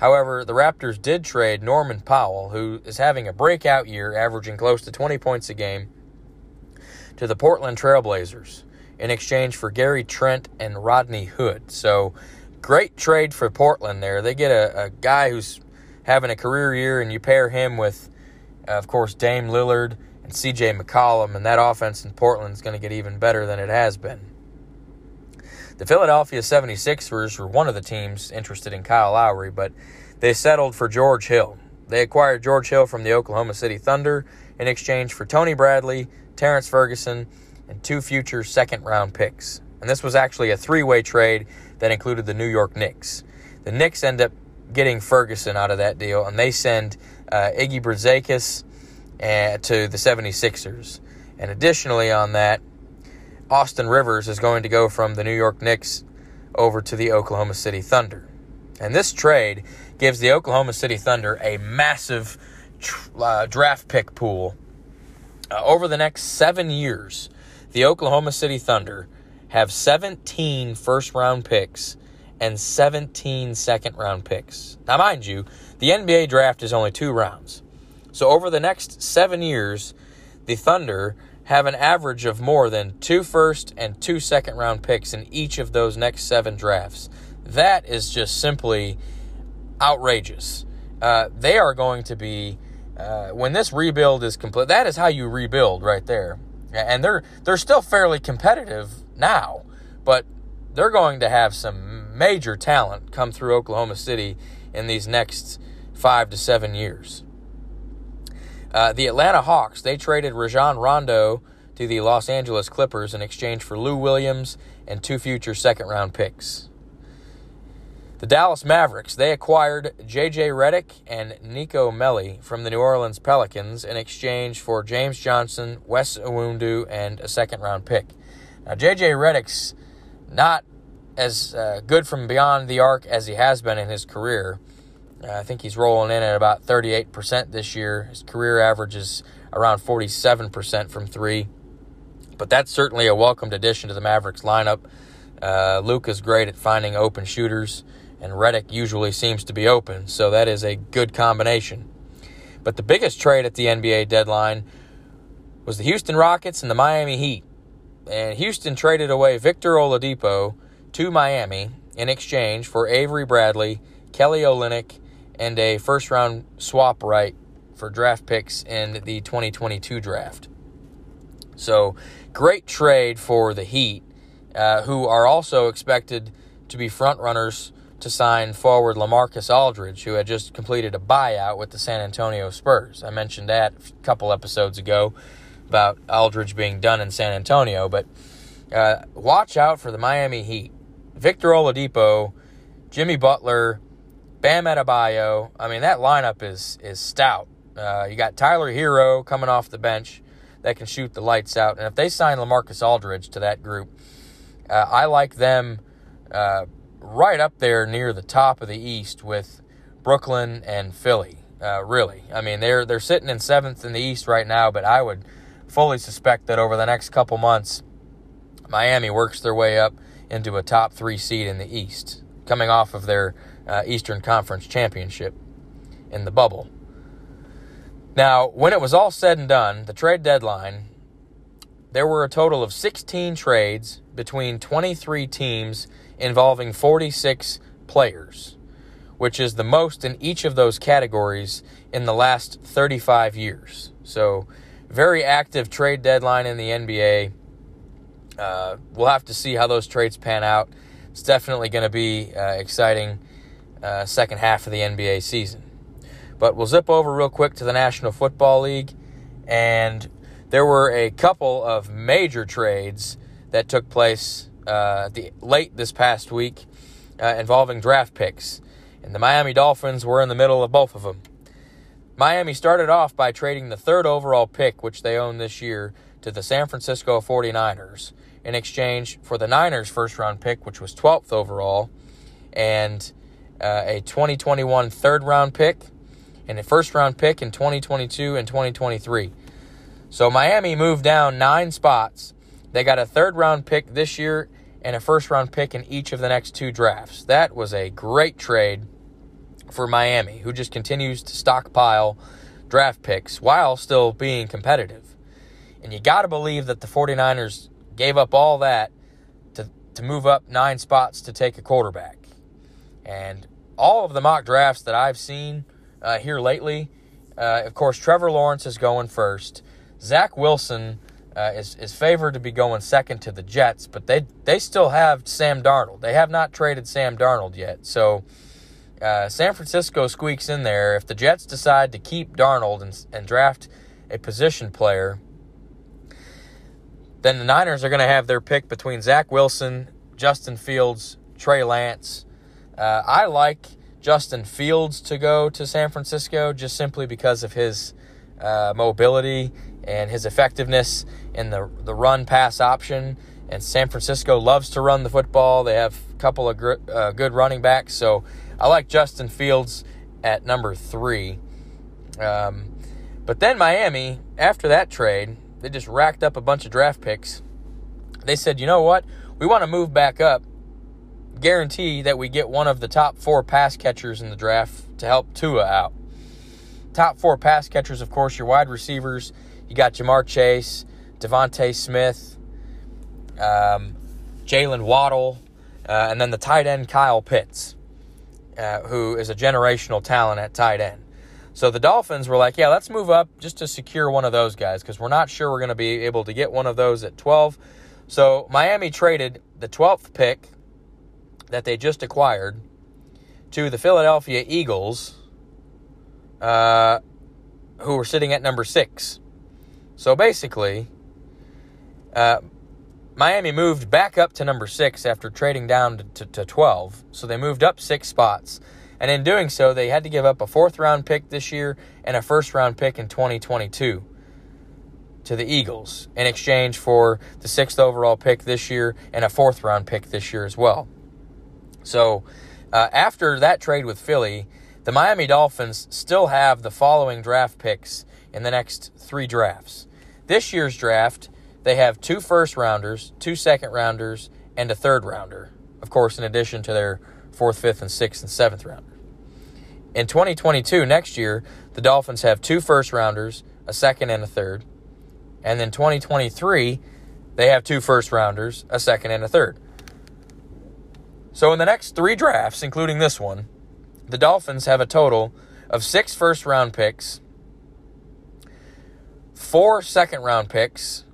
However, the Raptors did trade Norman Powell, who is having a breakout year, averaging close to 20 points a game, to the Portland Trailblazers in exchange for Gary Trent and Rodney Hood. So, great trade for Portland there. They get a, a guy who's having a career year, and you pair him with, uh, of course, Dame Lillard and CJ McCollum, and that offense in Portland is going to get even better than it has been. The Philadelphia 76ers were one of the teams interested in Kyle Lowry, but they settled for George Hill. They acquired George Hill from the Oklahoma City Thunder in exchange for Tony Bradley, Terrence Ferguson, and two future second round picks. And this was actually a three way trade that included the New York Knicks. The Knicks end up getting Ferguson out of that deal, and they send uh, Iggy Brazdeikis uh, to the 76ers. And additionally, on that, Austin Rivers is going to go from the New York Knicks over to the Oklahoma City Thunder. And this trade gives the Oklahoma City Thunder a massive uh, draft pick pool. Uh, over the next seven years, the Oklahoma City Thunder have 17 first round picks and 17 second round picks. Now, mind you, the NBA draft is only two rounds. So over the next seven years, the Thunder have an average of more than two first and two second round picks in each of those next seven drafts. That is just simply outrageous. Uh, they are going to be, uh, when this rebuild is complete, that is how you rebuild right there. and they're they're still fairly competitive now, but they're going to have some major talent come through Oklahoma City in these next five to seven years. Uh, the Atlanta Hawks they traded Rajon Rondo to the Los Angeles Clippers in exchange for Lou Williams and two future second round picks. The Dallas Mavericks, they acquired J.J. Redick and Nico Melli from the New Orleans Pelicans in exchange for James Johnson, Wes Iwundu, and a second round pick. Now, J.J. Redick's not as uh, good from beyond the arc as he has been in his career. Uh, I think he's rolling in at about 38% this year. His career average is around 47% from three. But that's certainly a welcomed addition to the Mavericks lineup. Uh, Luke is great at finding open shooters and Redick usually seems to be open, so that is a good combination. But the biggest trade at the NBA deadline was the Houston Rockets and the Miami Heat. And Houston traded away Victor Oladipo to Miami in exchange for Avery Bradley, Kelly Olynyk, and a first round swap right for draft picks in the 2022 draft. So, great trade for the Heat, uh, who are also expected to be front runners to sign forward LaMarcus Aldridge, who had just completed a buyout with the San Antonio Spurs. I mentioned that a couple episodes ago about Aldridge being done in San Antonio, but uh, watch out for the Miami Heat. Victor Oladipo, Jimmy Butler, Bam Adebayo. I mean, that lineup is is stout. Uh, you got Tyler Herro coming off the bench that can shoot the lights out, and if they sign LaMarcus Aldridge to that group, uh, I like them uh, right up there near the top of the East with Brooklyn and Philly. Uh, really, I mean they're they're sitting in seventh in the East right now, but I would fully suspect that over the next couple months, Miami works their way up into a top three seed in the East, coming off of their uh, Eastern Conference championship in the bubble. Now, when it was all said and done, the trade deadline, there were a total of 16 trades between 23 teams involving 46 players, which is the most in each of those categories in the last 35 years. So, very active trade deadline in the NBA. Uh, we'll have to see how those trades pan out. It's definitely going to be uh, exciting uh, second half of the NBA season. But we'll zip over real quick to the National Football League, and there were a couple of major trades that took place uh, the late this past week uh, involving draft picks, and the Miami Dolphins were in the middle of both of them. Miami started off by trading the third overall pick, which they own this year, to the San Francisco 49ers in exchange for the Niners' first round pick, which was 12th overall, and uh, a 2021 third round pick, and a first round pick in 2022 and 2023. So Miami moved down nine spots. They got a third round pick this year and a first round pick in each of the next two drafts. That was a great trade for Miami, who just continues to stockpile draft picks while still being competitive. And you got to believe that the 49ers gave up all that to, to move up nine spots to take a quarterback. And all of the mock drafts that I've seen uh, here lately, uh, of course, Trevor Lawrence is going first. Zach Wilson uh, is is favored to be going second to the Jets, but they they still have Sam Darnold. They have not traded Sam Darnold yet, so uh, San Francisco squeaks in there. If the Jets decide to keep Darnold and, and draft a position player, then the Niners are going to have their pick between Zach Wilson, Justin Fields, Trey Lance. Uh, I like Justin Fields to go to San Francisco just simply because of his uh, mobility and his effectiveness in the the run pass option. And San Francisco loves to run the football. They have a couple of gr- uh, good running backs. So I like Justin Fields at number three. Um, but then Miami, after that trade, they just racked up a bunch of draft picks. They said, you know what? We want to move back up. Guarantee that we get one of the top four pass catchers in the draft to help Tua out. Top four pass catchers, of course, your wide receivers. You got Ja'Marr Chase, DeVonta Smith, um, Jaylen Waddle, uh, and then the tight end Kyle Pitts, uh, who is a generational talent at tight end. So the Dolphins were like, yeah, let's move up just to secure one of those guys because we're not sure we're going to be able to get one of those at 12. So Miami traded the 12th pick that they just acquired to the Philadelphia Eagles, uh, who were sitting at number six. So basically, uh, Miami moved back up to number six after trading down to, to, to 12. So they moved up six spots. And in doing so, they had to give up a fourth round pick this year and a first round pick in 2022 to the Eagles in exchange for the sixth overall pick this year and a fourth round pick this year as well. So uh, after that trade with Philly, the Miami Dolphins still have the following draft picks in the next three drafts. This year's draft, they have two first rounders, two second rounders, and a third rounder. Of course, in addition to their fourth, fifth, and sixth and seventh rounder. In 2022, next year, the Dolphins have two first rounders, a second and a third. And then 2023, they have two first rounders, a second and a third. So in the next three drafts, including this one, the Dolphins have a total of six first round picks, four second round picks,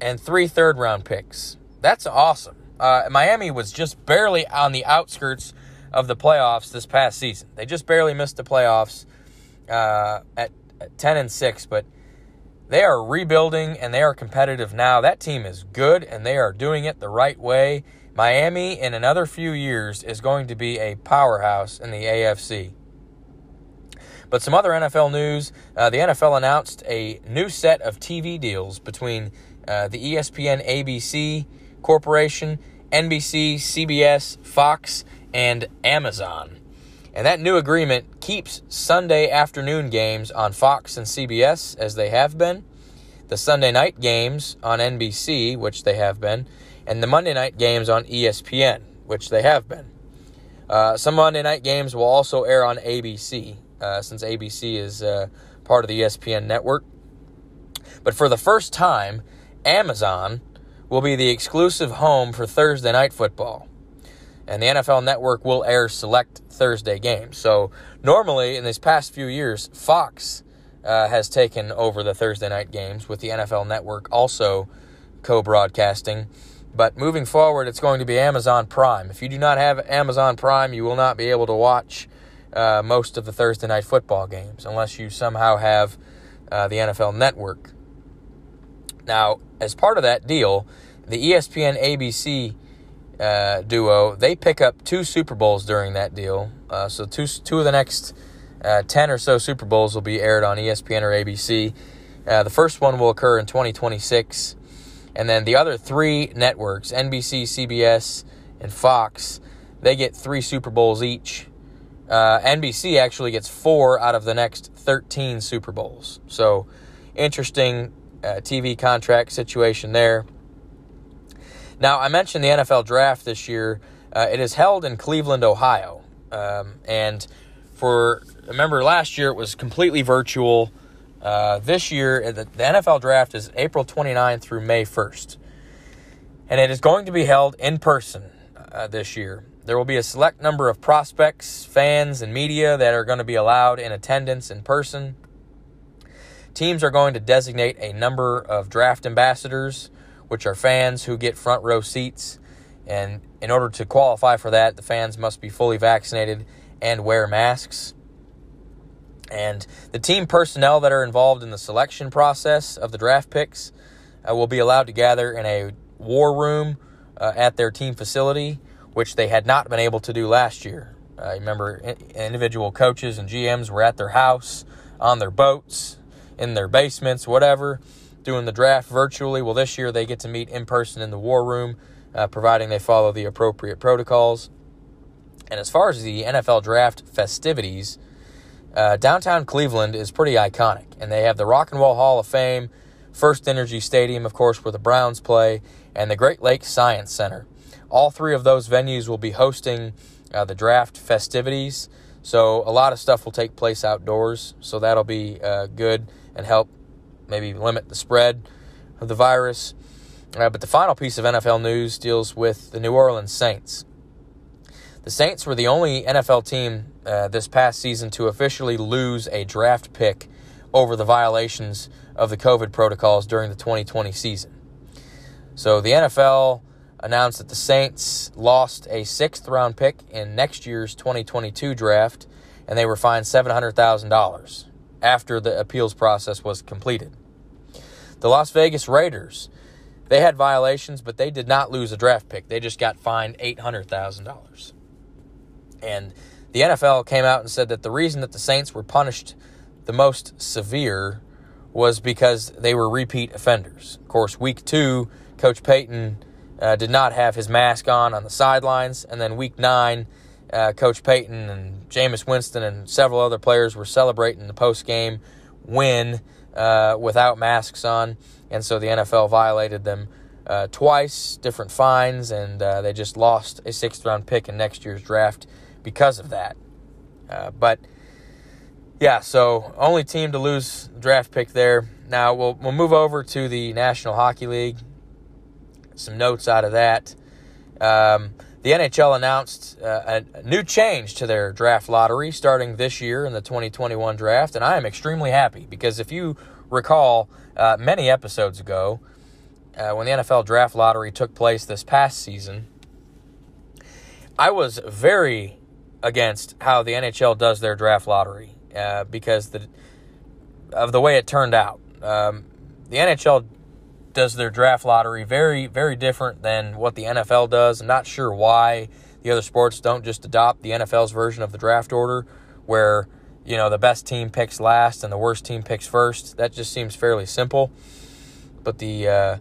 and three third round picks. That's awesome. Uh, Miami was just barely on the outskirts of the playoffs this past season. They just barely missed the playoffs uh, at, at 10 and 6, but they are rebuilding and they are competitive now. That team is good and they are doing it the right way. Miami, in another few years, is going to be a powerhouse in the AFC. But some other NFL news uh, the NFL announced a new set of TV deals between uh, the ESPN ABC Corporation, NBC, CBS, Fox, and Amazon. And that new agreement keeps Sunday afternoon games on Fox and CBS as they have been, the Sunday night games on NBC, which they have been, and the Monday night games on ESPN, which they have been. Uh, some Monday night games will also air on ABC, uh, since ABC is uh, part of the ESPN network. But for the first time, Amazon will be the exclusive home for Thursday night football and the NFL Network will air select Thursday games. So normally in these past few years, Fox uh, has taken over the Thursday night games with the NFL Network also co-broadcasting. But moving forward, it's going to be Amazon Prime. If you do not have Amazon Prime, you will not be able to watch uh, most of the Thursday night football games unless you somehow have uh, the NFL Network. Now, as part of that deal, the ESPN ABC uh, duo, they pick up two Super Bowls during that deal. Uh, so two two of the next uh, ten or so Super Bowls will be aired on ESPN or ABC. Uh, the first one will occur in 2026, and then the other three networks, NBC, CBS, and Fox, they get three Super Bowls each. Uh, NBC actually gets four out of the next 13 Super Bowls. So interesting uh, TV contract situation there. Now, I mentioned the NFL draft this year. Uh, it is held in Cleveland, Ohio. Um, and for, remember, last year it was completely virtual. Uh, this year, uh, the, the, NFL draft is April 29th through May 1st. And it is going to be held in person uh, this year. There will be a select number of prospects, fans, and media that are going to be allowed in attendance in person. Teams are going to designate a number of draft ambassadors which are fans who get front row seats. And in order to qualify for that, the fans must be fully vaccinated and wear masks. And the team personnel that are involved in the selection process of the draft picks uh, will be allowed to gather in a war room uh, at their team facility, which they had not been able to do last year. Uh, remember, individual coaches and GMs were at their house, on their boats, in their basements, whatever doing the draft virtually. Well, this year they get to meet in person in the war room, uh, providing they follow the appropriate protocols. And as far as the NFL draft festivities, uh, downtown Cleveland is pretty iconic, and they have the Rock and Roll Hall of Fame, First Energy Stadium, of course, where the Browns play, and the Great Lakes Science Center. All three of those venues will be hosting uh, the draft festivities. So a lot of stuff will take place outdoors. So that'll be uh, good and help maybe limit the spread of the virus. Uh, but the final piece of NFL news deals with the New Orleans Saints. The Saints were the only NFL team uh, this past season to officially lose a draft pick over the violations of the COVID protocols during the 2020 season. So the NFL announced that the Saints lost a sixth round pick in next year's 2022 draft, and they were fined $700,000 after the appeals process was completed. The Las Vegas Raiders, they had violations, but they did not lose a draft pick. They just got fined $800,000. And the NFL came out and said that the reason that the Saints were punished the most severe was because they were repeat offenders. Of course, week two, Coach Payton uh, did not have his mask on on the sidelines, and then week nine, uh, Coach Payton and Jameis Winston and several other players were celebrating the post game win uh, without masks on, and so the NFL violated them uh, twice, different fines, and uh, they just lost a sixth round pick in next year's draft because of that. Uh, but yeah, so only team to lose draft pick there. Now we'll we'll move over to the National Hockey League. Some notes out of that. Um, the NHL announced uh, a, a new change to their draft lottery starting this year in the 2021 draft, and I am extremely happy because if you recall, uh, many episodes ago, uh, when the NFL draft lottery took place this past season, I was very against how the NHL does their draft lottery uh, because the, of the way it turned out. Um, the NHL does their draft lottery very, very different than what the NFL does. I'm not sure why the other sports don't just adopt the NFL's version of the draft order, where you know the best team picks last and the worst team picks first. That just seems fairly simple. But the uh,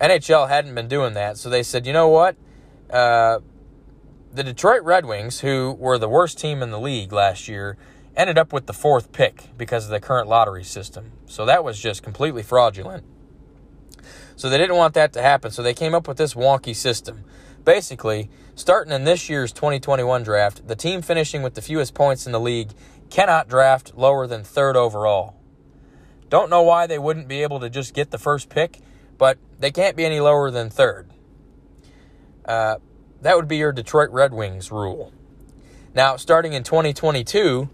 NHL hadn't been doing that, so they said, you know what? Uh, the Detroit Red Wings, who were the worst team in the league last year, ended up with the fourth pick because of the current lottery system. So that was just completely fraudulent. So they didn't want that to happen. So they came up with this wonky system. Basically, starting in this year's 2021 draft, the team finishing with the fewest points in the league cannot draft lower than third overall. Don't know why they wouldn't be able to just get the first pick, but they can't be any lower than third. Uh, that would be your Detroit Red Wings rule. Now, starting in 2022,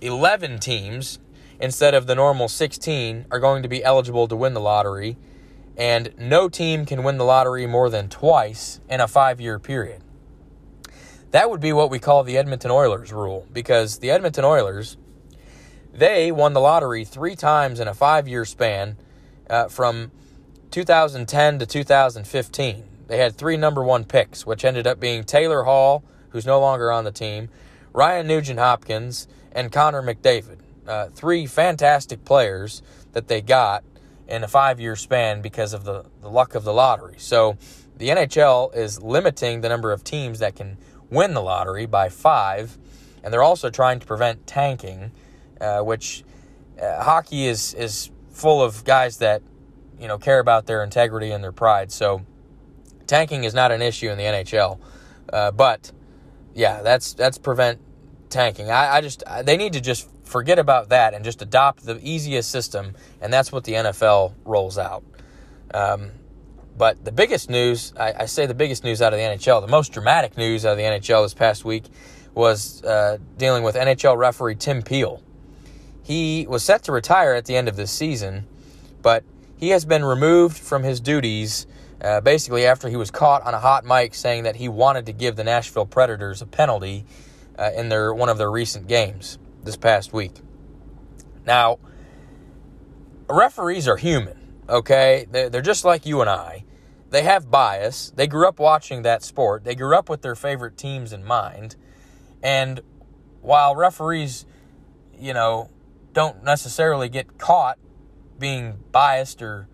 11 teams, instead of the normal 16, are going to be eligible to win the lottery, and no team can win the lottery more than twice in a five year period. That would be what we call the Edmonton Oilers rule, because the Edmonton Oilers, they won the lottery three times in a five year span uh, from 2010 to 2015. They had three number one picks, which ended up being Taylor Hall, who's no longer on the team, Ryan Nugent Hopkins, and Connor McDavid. Uh, three fantastic players that they got in a five year span because of the, the luck of the lottery. So the NHL is limiting the number of teams that can win the lottery by five, and they're also trying to prevent tanking, uh, which uh, hockey is, is full of guys that you know care about their integrity and their pride. So tanking is not an issue in the NHL. Uh, but yeah, that's that's prevent tanking. I, I just they need to just forget about that and just adopt the easiest system, and that's what the NFL rolls out. Um, but the biggest news, I, I, say the biggest news out of the NHL, the most dramatic news out of the NHL this past week was uh, dealing with NHL referee Tim Peel. He was set to retire at the end of this season, but he has been removed from his duties uh, basically after he was caught on a hot mic saying that he wanted to give the Nashville Predators a penalty uh, in their one of their recent games this past week. Now, referees are human, okay? They're, they're just like you and I. They have bias. They grew up watching that sport. They grew up with their favorite teams in mind. And while referees, you know, don't necessarily get caught being biased or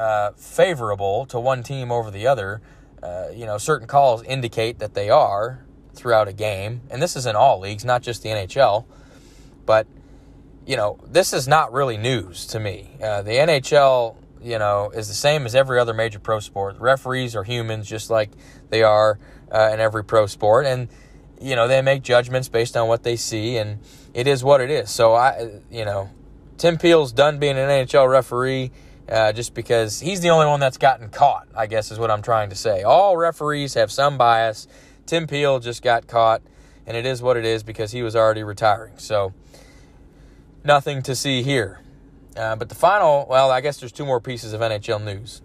uh, favorable to one team over the other. Uh, you know, certain calls indicate that they are throughout a game, and this is in all leagues, not just the NHL. But you know, this is not really news to me. Uh, the NHL, you know, is the same as every other major pro sport. Referees are humans, just like they are uh, in every pro sport, and you know they make judgments based on what they see, and it is what it is. So I, you know, Tim Peel's done being an NHL referee uh, just because he's the only one that's gotten caught, I guess is what I'm trying to say. All referees have some bias. Tim Peel just got caught, and it is what it is because he was already retiring. So nothing to see here. Uh, but the final, well, I guess there's two more pieces of NHL news.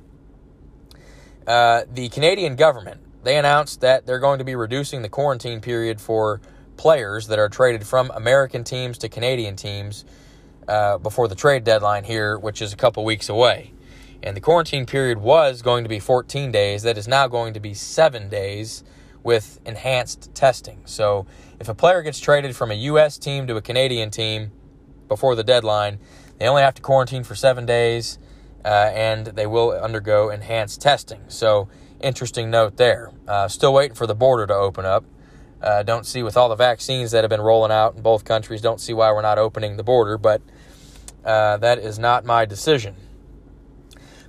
Uh, the Canadian government they announced that they're going to be reducing the quarantine period for players that are traded from American teams to Canadian teams uh, before the trade deadline here, which is a couple weeks away. And the quarantine period was going to be 14 days. That is now going to be seven days with enhanced testing. So if a player gets traded from a U.S. team to a Canadian team before the deadline, they only have to quarantine for seven days uh, and they will undergo enhanced testing. So interesting note there. Uh, still waiting for the border to open up. Uh, don't see with all the vaccines that have been rolling out in both countries. Don't see why we're not opening the border, but uh, that is not my decision.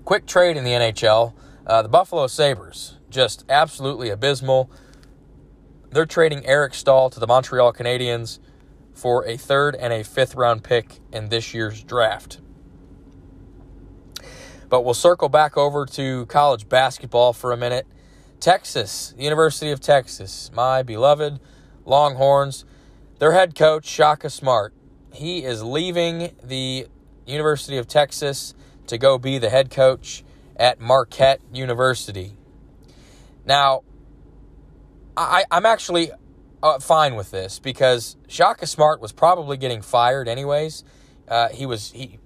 Quick trade in the NHL. Uh, the Buffalo Sabres just absolutely abysmal. They're trading Eric Staal to the Montreal Canadiens for a third and a fifth round pick in this year's draft. But we'll circle back over to college basketball for a minute. Texas, University of Texas, my beloved Longhorns, their head coach, Shaka Smart, he is leaving the University of Texas to go be the head coach at Marquette University. Now, I, am actually uh, fine with this because Shaka Smart was probably getting fired anyways. Uh, he was he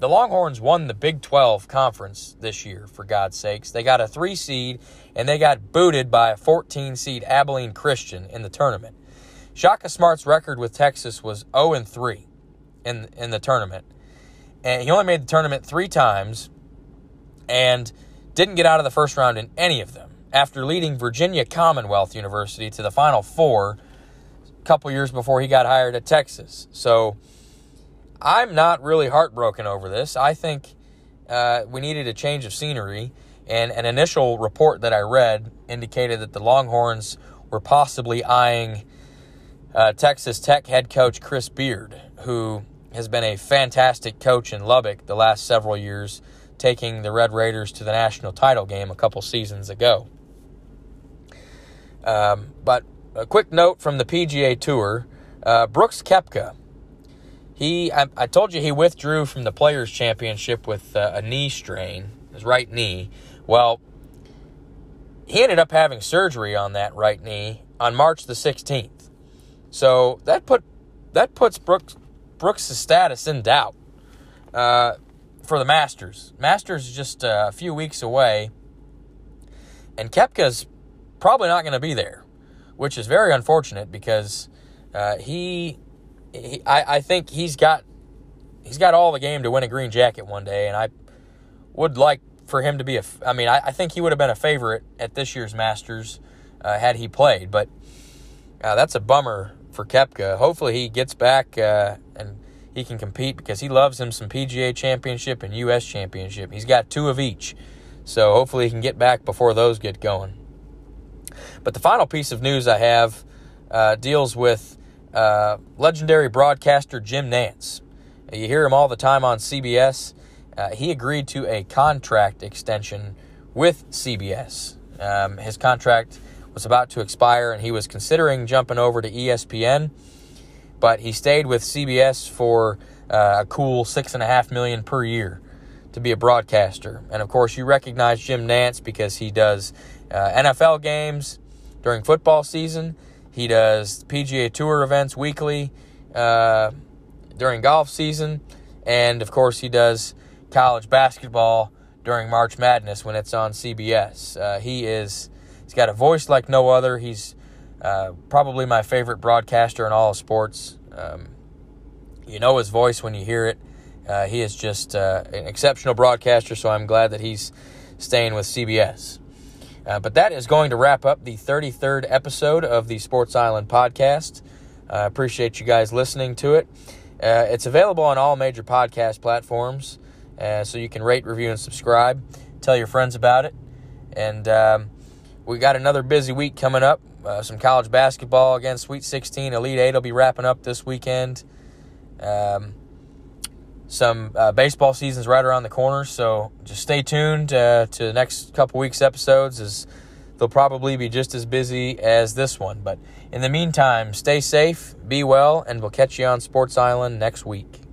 the Longhorns won the Big 12 conference this year, for God's sakes. They got a three seed, and they got booted by a 14 seed Abilene Christian in the tournament. Shaka Smart's record with Texas was 0 and 3 in, in the tournament. And he only made the tournament three times and didn't get out of the first round in any of them after leading Virginia Commonwealth University to the Final Four a couple years before he got hired at Texas. So I'm not really heartbroken over this. I think uh, we needed a change of scenery, and an initial report that I read indicated that the Longhorns were possibly eyeing uh, Texas Tech head coach Chris Beard, who has been a fantastic coach in Lubbock the last several years, taking the Red Raiders to the national title game a couple seasons ago. Um, but a quick note from the PGA Tour uh, Brooks Koepka he, I, I, told you he withdrew from the Players Championship with uh, a knee strain, his right knee. Well, he ended up having surgery on that right knee on March the 16th. So that put that puts Brooks Brooks' status in doubt uh, for the Masters. Masters is just uh, a few weeks away, and Koepka's probably not going to be there, which is very unfortunate because uh, he he, I, I think he's got he's got all the game to win a green jacket one day, and I would like for him to be a. I mean, I, I think he would have been a favorite at this year's Masters uh, had he played, but uh, that's a bummer for Koepka. Hopefully, he gets back uh, and he can compete because he loves him some PGA Championship and U.S. Championship. He's got two of each, so hopefully he can get back before those get going. But the final piece of news I have uh, deals with uh, legendary broadcaster Jim Nantz. You hear him all the time on CBS. Uh, he agreed to a contract extension with CBS. Um, his contract was about to expire, and he was considering jumping over to ESPN, but he stayed with CBS for uh, a cool six and a half million per year to be a broadcaster. And of course, you recognize Jim Nantz because he does uh, NFL games during football season. He does PGA Tour events weekly uh, during golf season. And of course, he does college basketball during March Madness when it's on CBS. Uh, he is, he's got a voice like no other. He's uh, probably my favorite broadcaster in all of sports. Um, you know his voice when you hear it. Uh, he is just uh, an exceptional broadcaster, so I'm glad that he's staying with CBS. Uh, but that is going to wrap up the 33rd episode of the Sports Island podcast. I appreciate you guys listening to it. Uh, it's available on all major podcast platforms, uh, so you can rate, review, and subscribe. Tell your friends about it. And um, we got another busy week coming up. Uh, some college basketball again, Sweet 16, Elite 8 will be wrapping up this weekend. Um, some uh, baseball seasons right around the corner, so just stay tuned uh, to the next couple weeks' episodes as they'll probably be just as busy as this one. But in the meantime, stay safe, be well, and we'll catch you on Sports Island next week.